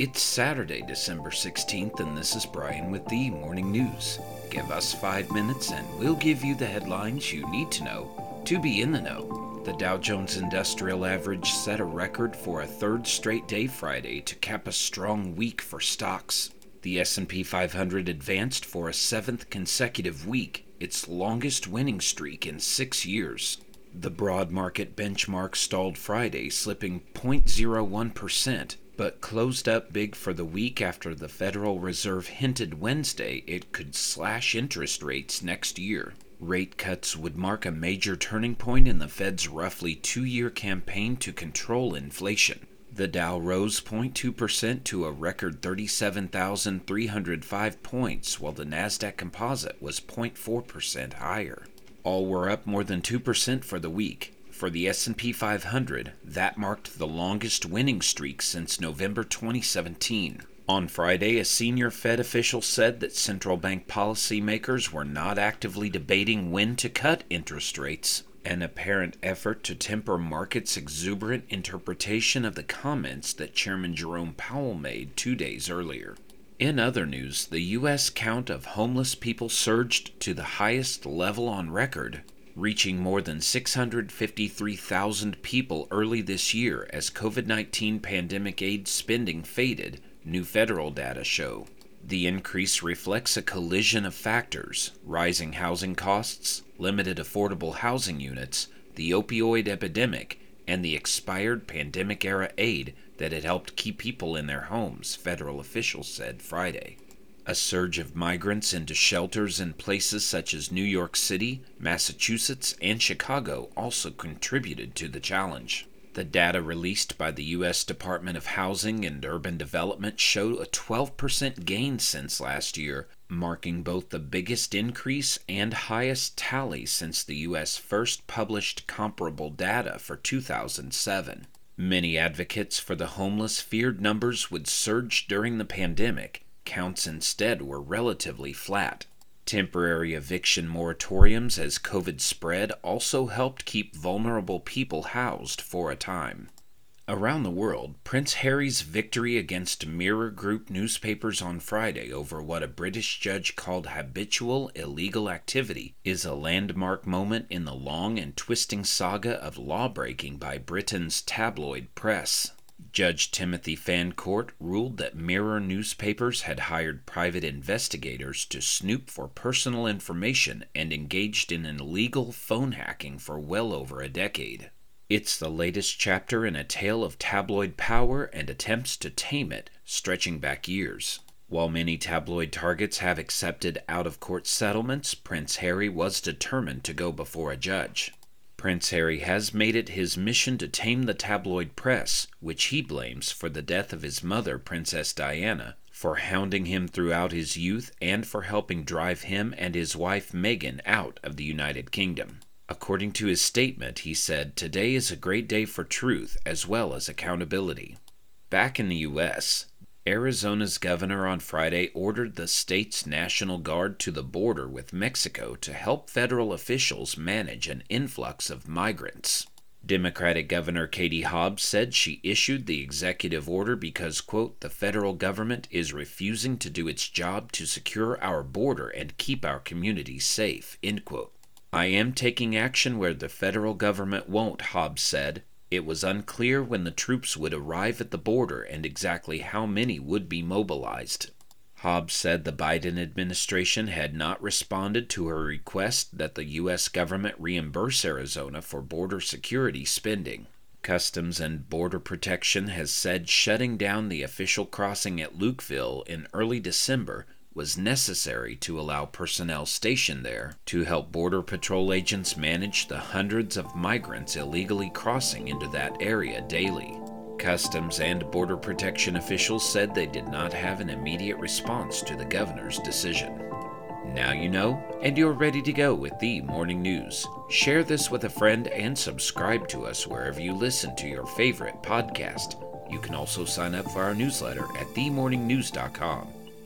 It's Saturday, December 16th, and this is Brian with the Morning News. Give us five minutes and we'll give you the headlines you need to know to be in the know. The Dow Jones Industrial Average set a record for a third straight day Friday to cap a strong week for stocks. The S&P 500 advanced for a seventh consecutive week, its longest winning streak in 6 years. The broad market benchmark stalled Friday, slipping 0.01%, but closed up big for the week after the Federal Reserve hinted Wednesday it could slash interest rates next year. Rate cuts would mark a major turning point in the Fed's roughly two year campaign to control inflation. The Dow rose 0.2% to a record 37,305 points, while the Nasdaq Composite was 0.4% higher. All were up more than 2% for the week. For the S&P 500, that marked the longest winning streak since November 2017. On Friday, a senior Fed official said that central bank policymakers were not actively debating when to cut interest rates, an apparent effort to temper markets' exuberant interpretation of the comments that Chairman Jerome Powell made two days earlier. In other news, the U.S. count of homeless people surged to the highest level on record, reaching more than 653,000 people early this year as COVID 19 pandemic aid spending faded, new federal data show. The increase reflects a collision of factors rising housing costs, limited affordable housing units, the opioid epidemic, and the expired pandemic era aid that had helped keep people in their homes, federal officials said Friday. A surge of migrants into shelters in places such as New York City, Massachusetts, and Chicago also contributed to the challenge. The data released by the U.S. Department of Housing and Urban Development showed a 12% gain since last year, marking both the biggest increase and highest tally since the U.S. first published comparable data for 2007. Many advocates for the homeless feared numbers would surge during the pandemic counts instead were relatively flat. Temporary eviction moratoriums as COVID spread also helped keep vulnerable people housed for a time. Around the world, Prince Harry's victory against Mirror Group newspapers on Friday over what a British judge called habitual illegal activity is a landmark moment in the long and twisting saga of lawbreaking by Britain's tabloid press. Judge Timothy Fancourt ruled that Mirror newspapers had hired private investigators to snoop for personal information and engaged in illegal phone hacking for well over a decade. It's the latest chapter in a tale of tabloid power and attempts to tame it, stretching back years. While many tabloid targets have accepted out of court settlements, Prince Harry was determined to go before a judge. Prince Harry has made it his mission to tame the tabloid press, which he blames for the death of his mother, Princess Diana, for hounding him throughout his youth and for helping drive him and his wife Meghan out of the United Kingdom. According to his statement, he said, Today is a great day for truth as well as accountability. Back in the U.S., Arizona's governor on Friday ordered the state's National Guard to the border with Mexico to help federal officials manage an influx of migrants. Democratic Governor Katie Hobbs said she issued the executive order because, quote, the federal government is refusing to do its job to secure our border and keep our communities safe, end quote. I am taking action where the federal government won't, Hobbs said. It was unclear when the troops would arrive at the border and exactly how many would be mobilized. Hobbs said the Biden administration had not responded to her request that the U.S. government reimburse Arizona for border security spending. Customs and Border Protection has said shutting down the official crossing at Lukeville in early December was necessary to allow personnel stationed there to help Border Patrol agents manage the hundreds of migrants illegally crossing into that area daily. Customs and Border Protection officials said they did not have an immediate response to the governor's decision. Now you know, and you're ready to go with the morning news. Share this with a friend and subscribe to us wherever you listen to your favorite podcast. You can also sign up for our newsletter at themorningnews.com.